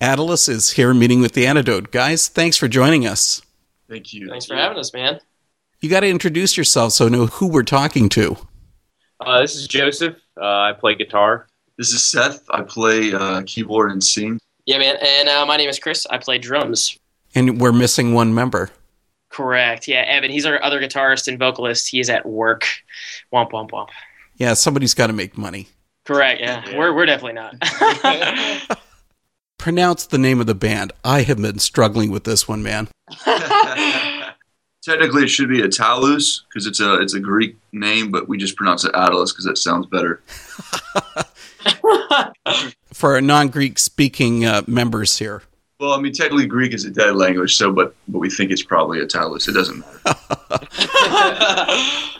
Attalus is here meeting with the antidote. Guys, thanks for joining us. Thank you. Thanks for having us, man. You got to introduce yourself so I know who we're talking to. Uh, this is Joseph. Uh, I play guitar. This is Seth. I play uh, keyboard and sing. Yeah, man. And uh, my name is Chris. I play drums. And we're missing one member. Correct. Yeah, Evan. He's our other guitarist and vocalist. He is at work. Womp womp womp. Yeah, somebody's got to make money. Correct. Yeah, Yeah. we're we're definitely not. Pronounce the name of the band. I have been struggling with this one, man. Technically, it should be Atalus because it's a it's a Greek name, but we just pronounce it Attalus because that sounds better. For our non Greek speaking uh, members here. Well, I mean, technically, Greek is a dead language, so but but we think it's probably Atalus. It doesn't matter.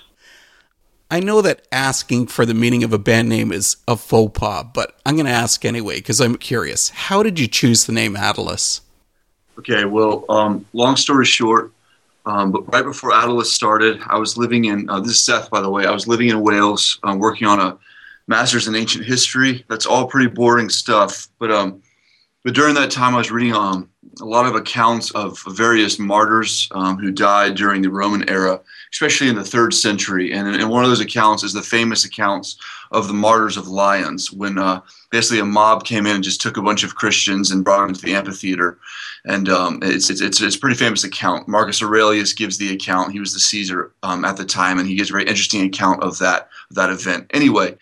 I know that asking for the meaning of a band name is a faux pas, but I'm going to ask anyway because I'm curious. How did you choose the name Attalus? Okay, well, um, long story short, um, but right before Attalus started, I was living in, uh, this is Seth, by the way, I was living in Wales, um, working on a master's in ancient history. That's all pretty boring stuff. But, um, but during that time, I was reading um, a lot of accounts of various martyrs um, who died during the Roman era, especially in the third century. And, and one of those accounts is the famous accounts of the martyrs of Lyons, when uh, basically a mob came in and just took a bunch of Christians and brought them to the amphitheater and um, it's, it's it's a pretty famous account. Marcus Aurelius gives the account. He was the Caesar um, at the time, and he gives a very interesting account of that that event. Anyway,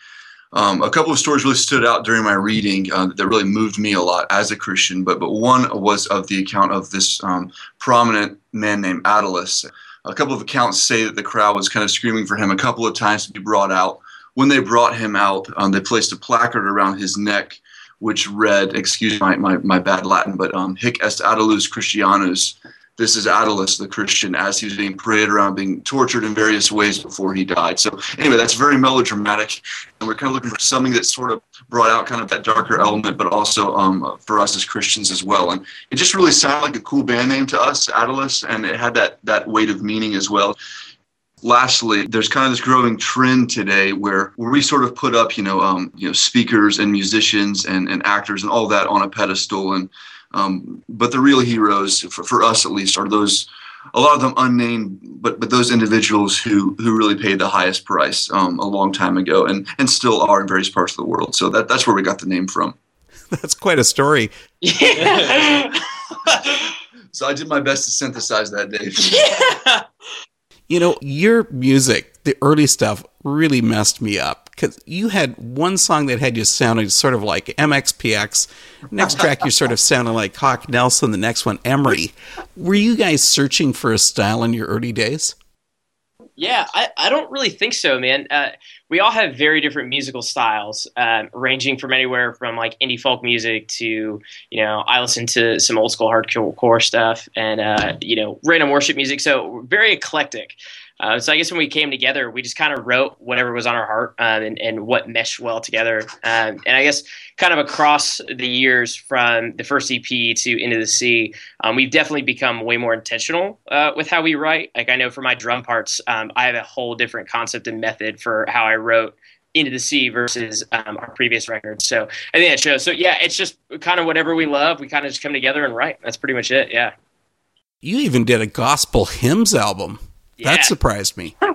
um, a couple of stories really stood out during my reading uh, that really moved me a lot as a Christian. But but one was of the account of this um, prominent man named Attalus. A couple of accounts say that the crowd was kind of screaming for him a couple of times to be brought out. When they brought him out, um, they placed a placard around his neck which read, excuse my, my, my bad Latin, but um, Hic est Attalus Christianus. This is Attalus, the Christian, as he was being paraded around, being tortured in various ways before he died. So, anyway, that's very melodramatic. And we're kind of looking for something that sort of brought out kind of that darker element, but also um, for us as Christians as well. And it just really sounded like a cool band name to us, Attalus, and it had that, that weight of meaning as well lastly, there's kind of this growing trend today where, where we sort of put up, you know, um, you know, speakers and musicians and, and actors and all that on a pedestal. And um, but the real heroes, for, for us at least, are those a lot of them unnamed, but but those individuals who who really paid the highest price um, a long time ago and and still are in various parts of the world. So that that's where we got the name from. That's quite a story. yeah. So I did my best to synthesize that, Dave. yeah. You know, your music, the early stuff, really messed me up because you had one song that had you sounding sort of like MXPX. Next track, you sort of sounded like Hawk Nelson. The next one, Emery. Were you guys searching for a style in your early days? Yeah, I, I don't really think so, man. Uh, we all have very different musical styles, um, ranging from anywhere from like indie folk music to, you know, I listen to some old school hardcore stuff and, uh, you know, random worship music. So very eclectic. Uh, so I guess when we came together, we just kind of wrote whatever was on our heart um, and, and what meshed well together. Um, and I guess kind of across the years from the first EP to Into the Sea, um, we've definitely become way more intentional uh, with how we write. Like I know for my drum parts, um, I have a whole different concept and method for how I wrote into the sea versus um, our previous records. So I think that shows. So yeah, it's just kind of whatever we love. We kind of just come together and write. That's pretty much it. Yeah. You even did a gospel hymns album. Yeah. That surprised me.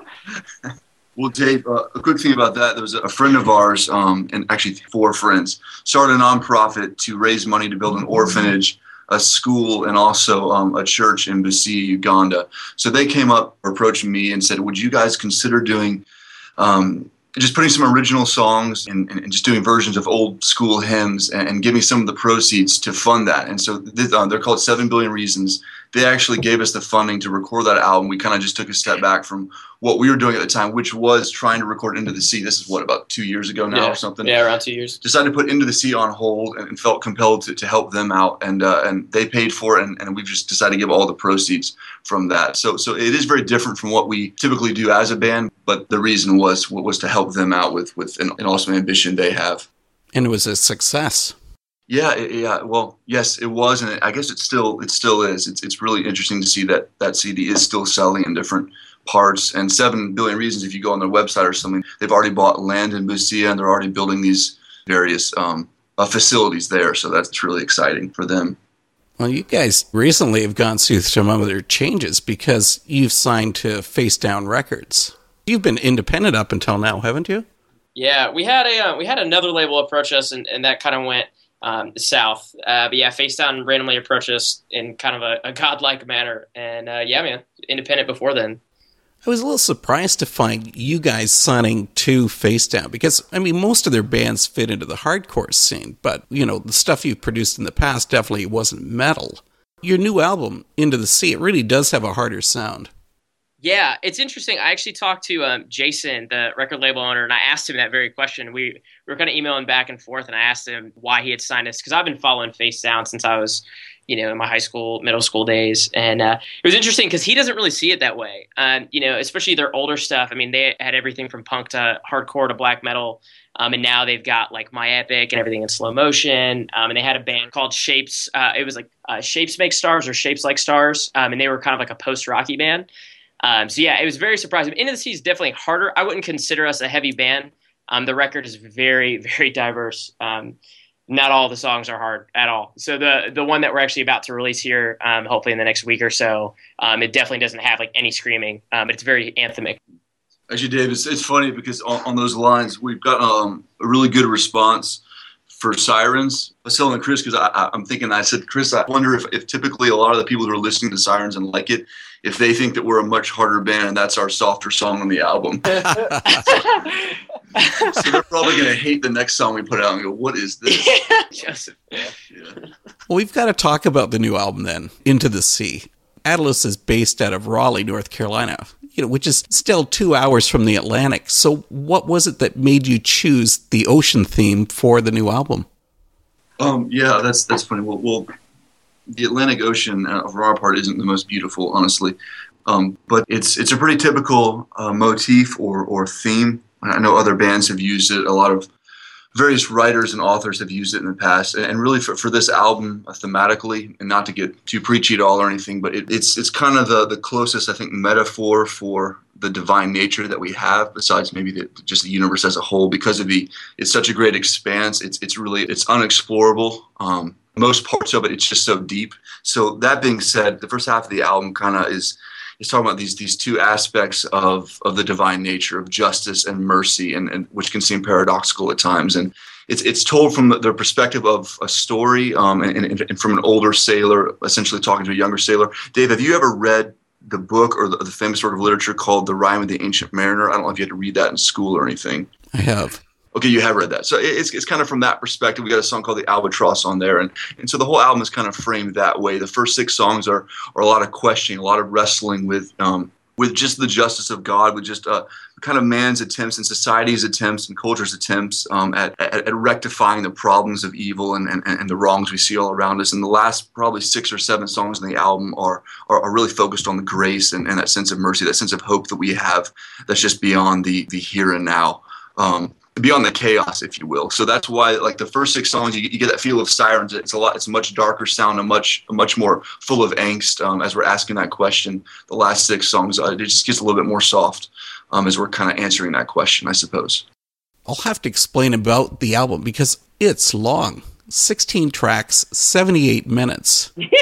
Well, Dave, uh, a quick thing about that. There was a friend of ours, um, and actually four friends, started a nonprofit to raise money to build an orphanage, a school, and also um, a church in Busia, Uganda. So they came up, approached me, and said, "Would you guys consider doing?" Um, just putting some original songs and, and, and just doing versions of old school hymns and, and giving some of the proceeds to fund that. And so th- uh, they're called Seven Billion Reasons. They actually gave us the funding to record that album. We kind of just took a step back from what we were doing at the time, which was trying to record Into the Sea. This is what, about two years ago now yeah. or something? Yeah, around two years. Decided to put Into the Sea on hold and, and felt compelled to, to help them out. And, uh, and they paid for it, and, and we've just decided to give all the proceeds from that. So, so it is very different from what we typically do as a band, but the reason was was to help them out with, with an, an awesome ambition they have. And it was a success. Yeah, it- yeah. Well, yes, it was, and I guess it still it still is. It's it's really interesting to see that that CD is still selling in different parts. And Seven Billion Reasons, if you go on their website or something, they've already bought land in Busia, and they're already building these various um, uh, facilities there. So that's really exciting for them. Well, you guys recently have gone through some other changes because you've signed to Face Down Records. You've been independent up until now, haven't you? Yeah, we had a uh, we had another label approach us, and, and that kind of went um, south. Uh, but yeah, Face Down randomly approached us in kind of a, a godlike manner, and uh, yeah, man, independent before then. I was a little surprised to find you guys signing to Face Down because, I mean, most of their bands fit into the hardcore scene, but, you know, the stuff you've produced in the past definitely wasn't metal. Your new album, Into the Sea, it really does have a harder sound. Yeah, it's interesting. I actually talked to um, Jason, the record label owner, and I asked him that very question. We, we were kind of emailing back and forth, and I asked him why he had signed us because I've been following Face Down since I was, you know, in my high school, middle school days, and uh, it was interesting because he doesn't really see it that way. Um, you know, especially their older stuff. I mean, they had everything from punk to hardcore to black metal. Um, and now they've got like My Epic and everything in slow motion. Um, and they had a band called Shapes. Uh, it was like uh, Shapes Make Stars or Shapes Like Stars. Um, and they were kind of like a post rocky band. Um, so yeah, it was very surprising. Into the Sea is definitely harder. I wouldn't consider us a heavy band. Um, the record is very, very diverse. Um, not all the songs are hard at all. So the the one that we're actually about to release here, um, hopefully in the next week or so, um, it definitely doesn't have like any screaming, um, but it's very anthemic. Actually, Dave, it's, it's funny because on, on those lines, we've got um, a really good response for Sirens. I was telling Chris because I'm thinking, I said, Chris, I wonder if, if typically a lot of the people who are listening to Sirens and like it, if they think that we're a much harder band and that's our softer song on the album. so they're probably going to hate the next song we put out and go, what is this? Joseph. Yeah. Well, we've got to talk about the new album then, Into the Sea. Atlas is based out of Raleigh, North Carolina, you know, which is still two hours from the Atlantic. So, what was it that made you choose the ocean theme for the new album? Um, yeah, that's that's funny. Well, well the Atlantic Ocean uh, of our part isn't the most beautiful, honestly, um, but it's it's a pretty typical uh, motif or or theme. I know other bands have used it. A lot of various writers and authors have used it in the past, and really for, for this album uh, thematically, and not to get too preachy at all or anything, but it, it's it's kind of the the closest I think metaphor for the divine nature that we have, besides maybe the, just the universe as a whole, because of the it's such a great expanse. It's it's really it's unexplorable. Um, most parts of it, it's just so deep. So that being said, the first half of the album kind of is is talking about these these two aspects of of the divine nature of justice and mercy, and, and which can seem paradoxical at times. And it's it's told from the perspective of a story, um, and, and, and from an older sailor, essentially talking to a younger sailor. Dave, have you ever read the book or the, the famous work of literature called The Rime of the Ancient Mariner? I don't know if you had to read that in school or anything. I have. Okay, you have read that. So it's, it's kind of from that perspective. We got a song called The Albatross on there. And, and so the whole album is kind of framed that way. The first six songs are, are a lot of questioning, a lot of wrestling with, um, with just the justice of God, with just uh, kind of man's attempts and society's attempts and culture's attempts um, at, at, at, rectifying the problems of evil and, and, and the wrongs we see all around us. And the last probably six or seven songs in the album are, are, are really focused on the grace and, and that sense of mercy, that sense of hope that we have that's just beyond the, the here and now. Um, beyond the chaos, if you will. So that's why, like the first six songs, you, you, get that feel of sirens. It's a lot. It's a much darker sound, a much, much more full of angst. Um, as we're asking that question, the last six songs, uh, it just gets a little bit more soft um, as we're kind of answering that question, I suppose. I'll have to explain about the album because it's long. 16 tracks, 78 minutes. Yeah.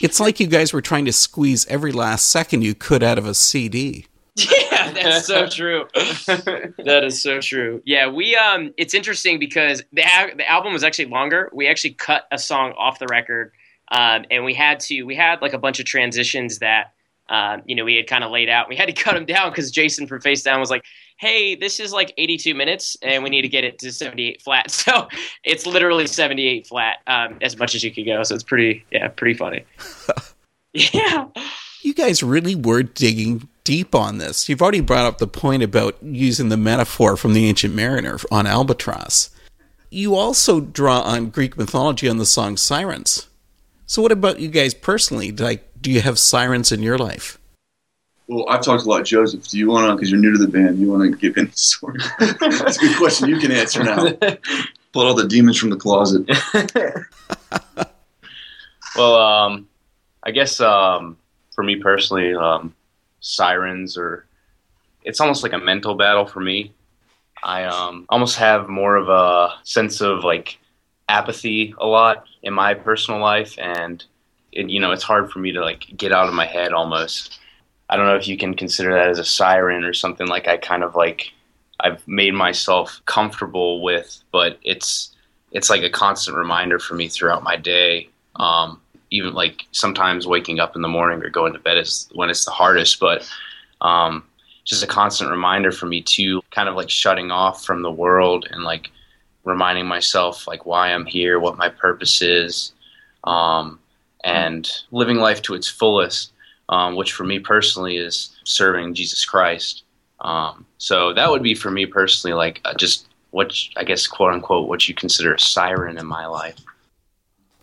It's like you guys were trying to squeeze every last second you could out of a CD. Yeah, that's so true. that is so true. Yeah, we um it's interesting because the the album was actually longer. We actually cut a song off the record. Um, and we had to we had like a bunch of transitions that um, you know we had kind of laid out. We had to cut them down because Jason from Face Down was like, "Hey, this is like 82 minutes, and we need to get it to 78 flat." So it's literally 78 flat, um, as much as you could go. So it's pretty, yeah, pretty funny. yeah, you guys really were digging deep on this. You've already brought up the point about using the metaphor from the ancient mariner on Albatross. You also draw on Greek mythology on the song Sirens. So, what about you guys personally? Like, do you have sirens in your life? Well, I've talked a lot, Joseph. Do you want to, because you're new to the band, you want to give in the story? That's a good question. You can answer now. Pull all the demons from the closet. well, um, I guess um, for me personally, um, sirens or it's almost like a mental battle for me. I um, almost have more of a sense of like apathy a lot in my personal life, and it, you know, it's hard for me to like get out of my head almost. I don't know if you can consider that as a siren or something like I kind of like I've made myself comfortable with, but it's it's like a constant reminder for me throughout my day. Um, even like sometimes waking up in the morning or going to bed is when it's the hardest, but um, just a constant reminder for me to kind of like shutting off from the world and like reminding myself like why I'm here, what my purpose is, um, and living life to its fullest, um, which for me personally is serving Jesus Christ. Um, so that would be for me personally, like uh, just what I guess quote unquote what you consider a siren in my life.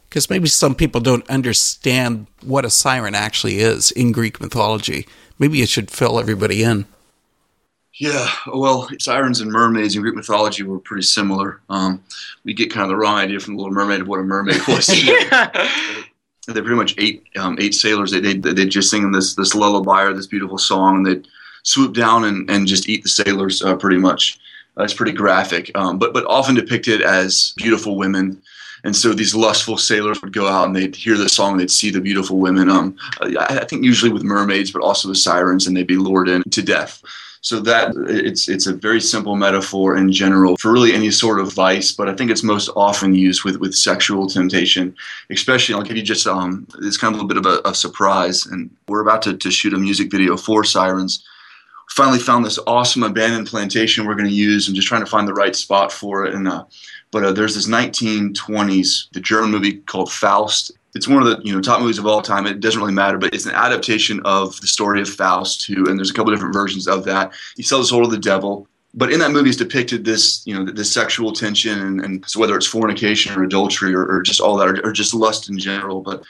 Because maybe some people don't understand what a siren actually is in Greek mythology. Maybe it should fill everybody in. Yeah, well, sirens and mermaids in Greek mythology were pretty similar. Um, we get kind of the wrong idea from the Little Mermaid of what a mermaid was. they pretty much ate um, ate sailors. They they they just sing this this lullaby or this beautiful song, and they'd swoop down and, and just eat the sailors uh, pretty much. Uh, it's pretty graphic, um, but but often depicted as beautiful women. And so these lustful sailors would go out and they'd hear the song, they'd see the beautiful women. Um, I, I think usually with mermaids, but also with sirens, and they'd be lured in to death. So that it's it's a very simple metaphor in general for really any sort of vice, but I think it's most often used with with sexual temptation, especially. I'll give you just um, it's kind of a little bit of a, a surprise, and we're about to, to shoot a music video for Sirens. Finally found this awesome abandoned plantation we're going to use. I'm just trying to find the right spot for it, and uh, but uh, there's this 1920s the German movie called Faust it's one of the you know top movies of all time. It doesn't really matter, but it's an adaptation of the story of Faust too, and there's a couple different versions of that. He sells his soul to the devil, but in that movie is depicted this you know this sexual tension, and, and so whether it's fornication or adultery or, or just all that, or, or, just lust in general. But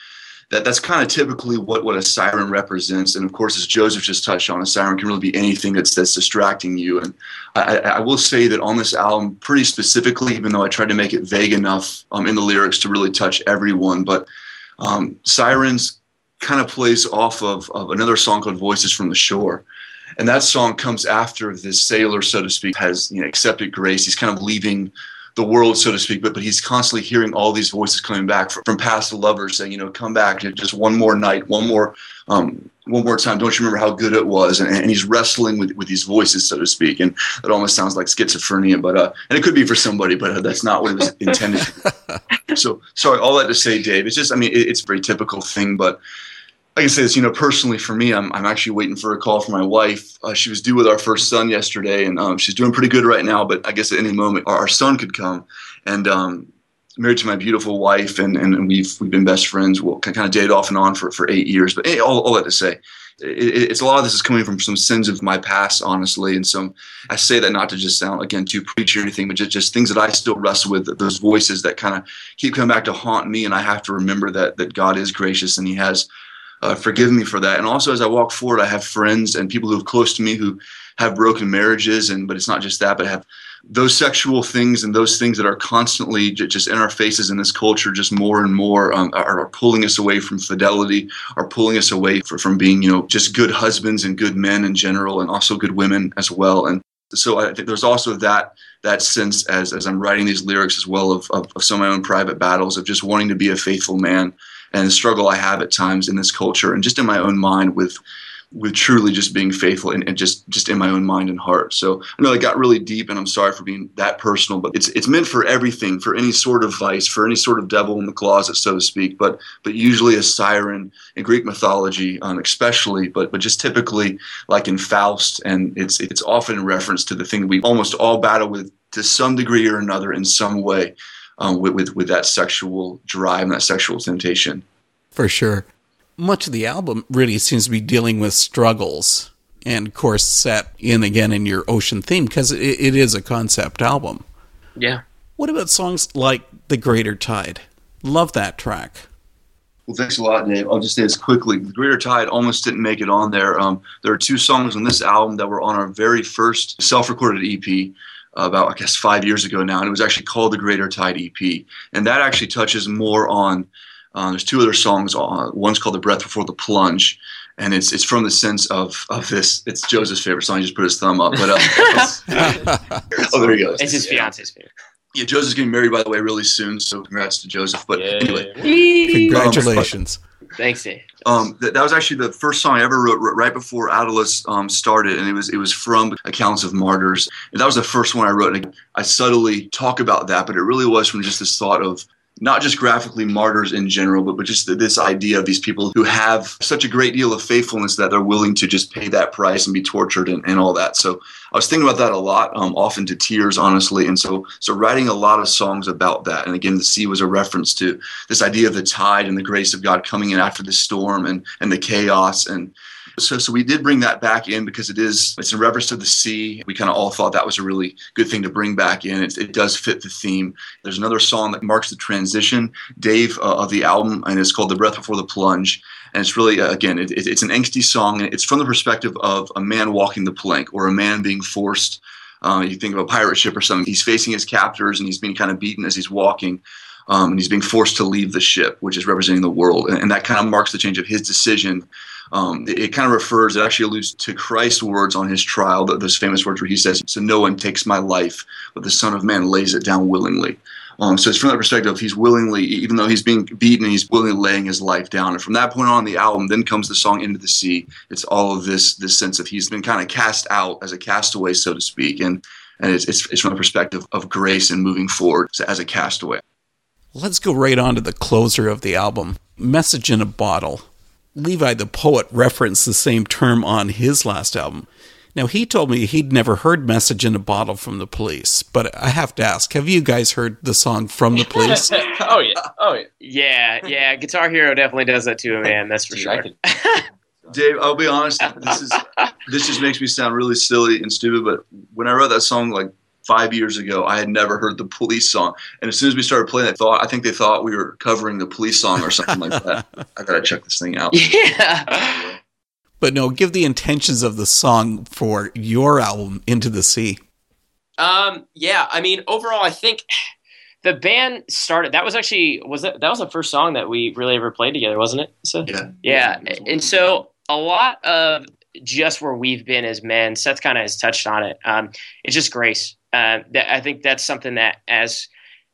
that that's kind of typically what what a siren represents. And of course, as Joseph just touched on, a siren can really be anything that's that's distracting you. And I, I will say that on this album, pretty specifically, even though I tried to make it vague enough um, in the lyrics to really touch everyone, but um, Sirens kind of plays off of, of another song called Voices from the Shore. And that song comes after this sailor, so to speak, has you know, accepted grace. He's kind of leaving the world, so to speak, but but he's constantly hearing all these voices coming back from, from past lovers saying, you know, come back, just one more night, one more, um, one more time. Don't you remember how good it was? And, and he's wrestling with, with these voices, so to speak, and it almost sounds like schizophrenia, but uh, and it could be for somebody, but uh, that's not what it was intended. so sorry, all that to say, Dave. It's just, I mean, it, it's a very typical thing, but like say this, you know, personally for me, I'm, I'm actually waiting for a call from my wife. Uh, she was due with our first son yesterday, and um, she's doing pretty good right now. But I guess at any moment, our, our son could come. And um, married to my beautiful wife, and, and we've we've been best friends. We'll kind of date off and on for, for eight years. But hey, all, all that to say, it, it's a lot of this is coming from some sins of my past, honestly, and some. I say that not to just sound again too preachy or anything, but just just things that I still wrestle with. Those voices that kind of keep coming back to haunt me, and I have to remember that that God is gracious and He has uh, forgive me for that. And also, as I walk forward, I have friends and people who are close to me who have broken marriages, and but it's not just that, but have those sexual things and those things that are constantly just in our faces in this culture, just more and more um, are, are, pulling us away from fidelity, are pulling us away for, from being, you know, just good husbands and good men in general, and also good women as well. And so I think there's also that that sense as as I'm writing these lyrics as well of, of, of some of my own private battles of just wanting to be a faithful man and the struggle I have at times in this culture and just in my own mind with with truly just being faithful and, and, just just in my own mind and heart. So I know it got really deep, and I'm sorry for being that personal, but it's it's meant for everything, for any sort of vice, for any sort of devil in the closet, so to speak. But but usually a siren in Greek mythology, um, especially, but but just typically like in Faust, and it's it's often in reference to the thing we almost all battle with to some degree or another in some way um, with, with, with that sexual drive and that sexual temptation. For sure. Much of the album really seems to be dealing with struggles and of course set in again in your ocean theme because it, it is a concept album. Yeah. What about songs like The Greater Tide? Love that track. Well, thanks a lot, Dave. I'll just say this quickly. The Greater Tide almost didn't make it on there. Um, there are two songs on this album that were on our very first self-recorded EP about I guess five years ago now, and it was actually called the Greater Tide EP, and that actually touches more on. Uh, there's two other songs. Uh, one's called "The Breath Before the Plunge," and it's it's from the sense of of this. It's Joseph's favorite song. He just put his thumb up, but uh, oh, there he goes. It's his fiance's favorite. Yeah, Joseph's getting married, by the way, really soon. So congrats to Joseph. But Yeah. anyway, Congratulations. Thanks, Dave. um, that, that was actually the first song I ever wrote right before Attalus um, started, and it was it was from Accounts of Martyrs. And that was the first one I wrote. And I subtly talk about that, but it really was from just this thought of not just graphically martyrs in general, but, but just th- this idea of these people who have such a great deal of faithfulness that they're willing to just pay that price and be tortured and, and all that. So I was thinking about that a lot, um, often to tears, honestly. And so, so writing a lot of songs about that. And again, the sea was a reference to this idea of the tide and the grace of God coming in after the storm and, and the chaos. And so, so we did bring that back in because it is, it's in reference to the sea. We kind of all thought that was a really good thing to bring back in. It, it does fit the theme. There's another song that marks the transition, Dave, uh, of the album, and it's called The Breath Before the Plunge. And it's really, uh, again, it, it, it's an angsty song. And it's from the perspective of a man walking the plank or a man being forced. Uh, you think of a pirate ship or something. He's facing his captors and he's being kind of beaten as he's walking. Um, and he's being forced to leave the ship, which is representing the world. And, and that kind of marks the change of his decision. Um, it, it kind of refers, it actually alludes to Christ's words on his trial, those famous words where he says, So no one takes my life, but the Son of Man lays it down willingly. Um, so it's from that perspective, he's willingly, even though he's being beaten, he's willingly laying his life down. And from that point on, the album then comes the song "Into the Sea." It's all of this this sense of he's been kind of cast out as a castaway, so to speak, and and it's it's, it's from the perspective of grace and moving forward as a castaway. Let's go right on to the closer of the album Message in a Bottle. Levi the poet referenced the same term on his last album. Now, he told me he'd never heard Message in a Bottle from the police, but I have to ask have you guys heard the song from the police? oh yeah. Oh yeah. Yeah, yeah. Guitar Hero definitely does that to a man. That's for Dude, sure. I could- Dave, I'll be honest. This is this just makes me sound really silly and stupid. But when I wrote that song like five years ago, I had never heard the Police song, and as soon as we started playing, I thought I think they thought we were covering the Police song or something like that. I gotta check this thing out. yeah. But no, give the intentions of the song for your album, Into the Sea. Um, yeah, I mean, overall, I think the band started. That was actually was that that was the first song that we really ever played together, wasn't it? So Yeah. yeah, and so a lot of just where we've been as men, Seth kind of has touched on it. Um, it's just grace. Uh, that I think that's something that as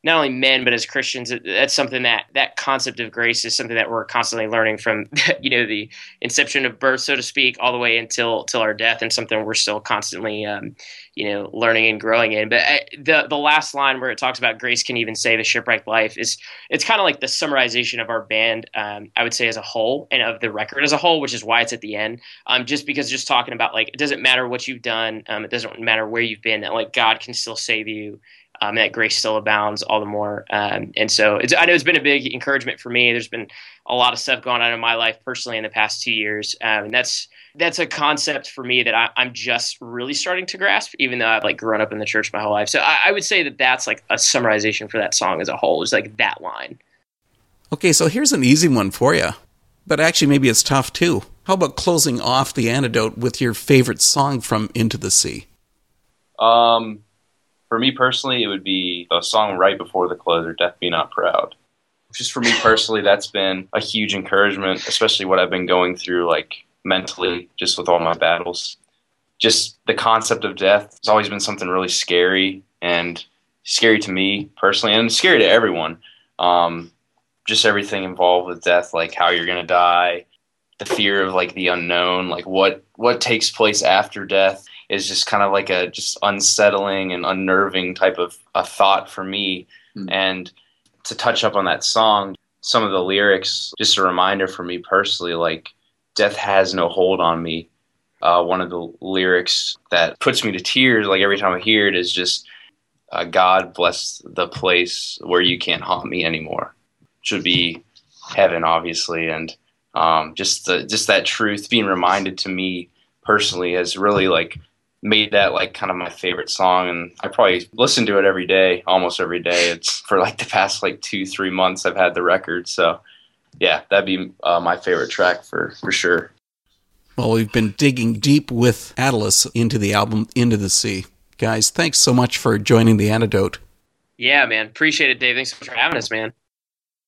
not only men but as Christians, that's something that that concept of grace is something that we're constantly learning from you know the inception of birth, so to speak, all the way until till our death, and something we're still constantly um, you know learning and growing in. But I, the the last line where it talks about grace can even save a shipwrecked life is it's kind of like the summarization of our band, um, I would say as a whole, and of the record as a whole, which is why it's at the end. Um, just because just talking about like it doesn't matter what you've done, um, it doesn't matter where you've been, that like God can still save you. Um, that grace still abounds all the more, um, and so it's, I know it's been a big encouragement for me. There's been a lot of stuff going on in my life personally in the past two years, um, and that's that's a concept for me that I, I'm just really starting to grasp, even though I've like grown up in the church my whole life. So I, I would say that that's like a summarization for that song as a whole. Is like that line. Okay, so here's an easy one for you, but actually, maybe it's tough too. How about closing off the antidote with your favorite song from Into the Sea? Um, for me personally, it would be the song right before the closer, "Death Be Not Proud." Just for me personally, that's been a huge encouragement, especially what I've been going through, like mentally, just with all my battles. Just the concept of death has always been something really scary and scary to me personally, and scary to everyone. Um, just everything involved with death, like how you're gonna die, the fear of like the unknown, like what what takes place after death is just kind of like a just unsettling and unnerving type of a thought for me. Hmm. And to touch up on that song, some of the lyrics, just a reminder for me personally, like death has no hold on me. Uh, one of the lyrics that puts me to tears, like every time I hear it, is just uh, God bless the place where you can't haunt me anymore. Should be heaven, obviously, and um, just the, just that truth being reminded to me personally has really like made that like kind of my favorite song and i probably listen to it every day almost every day it's for like the past like two three months i've had the record so yeah that'd be uh, my favorite track for for sure Well, we've been digging deep with Atlas into the album Into the Sea. Guys, thanks so much for joining the antidote. Yeah, man. Appreciate it, Dave. Thanks so much for having us, man.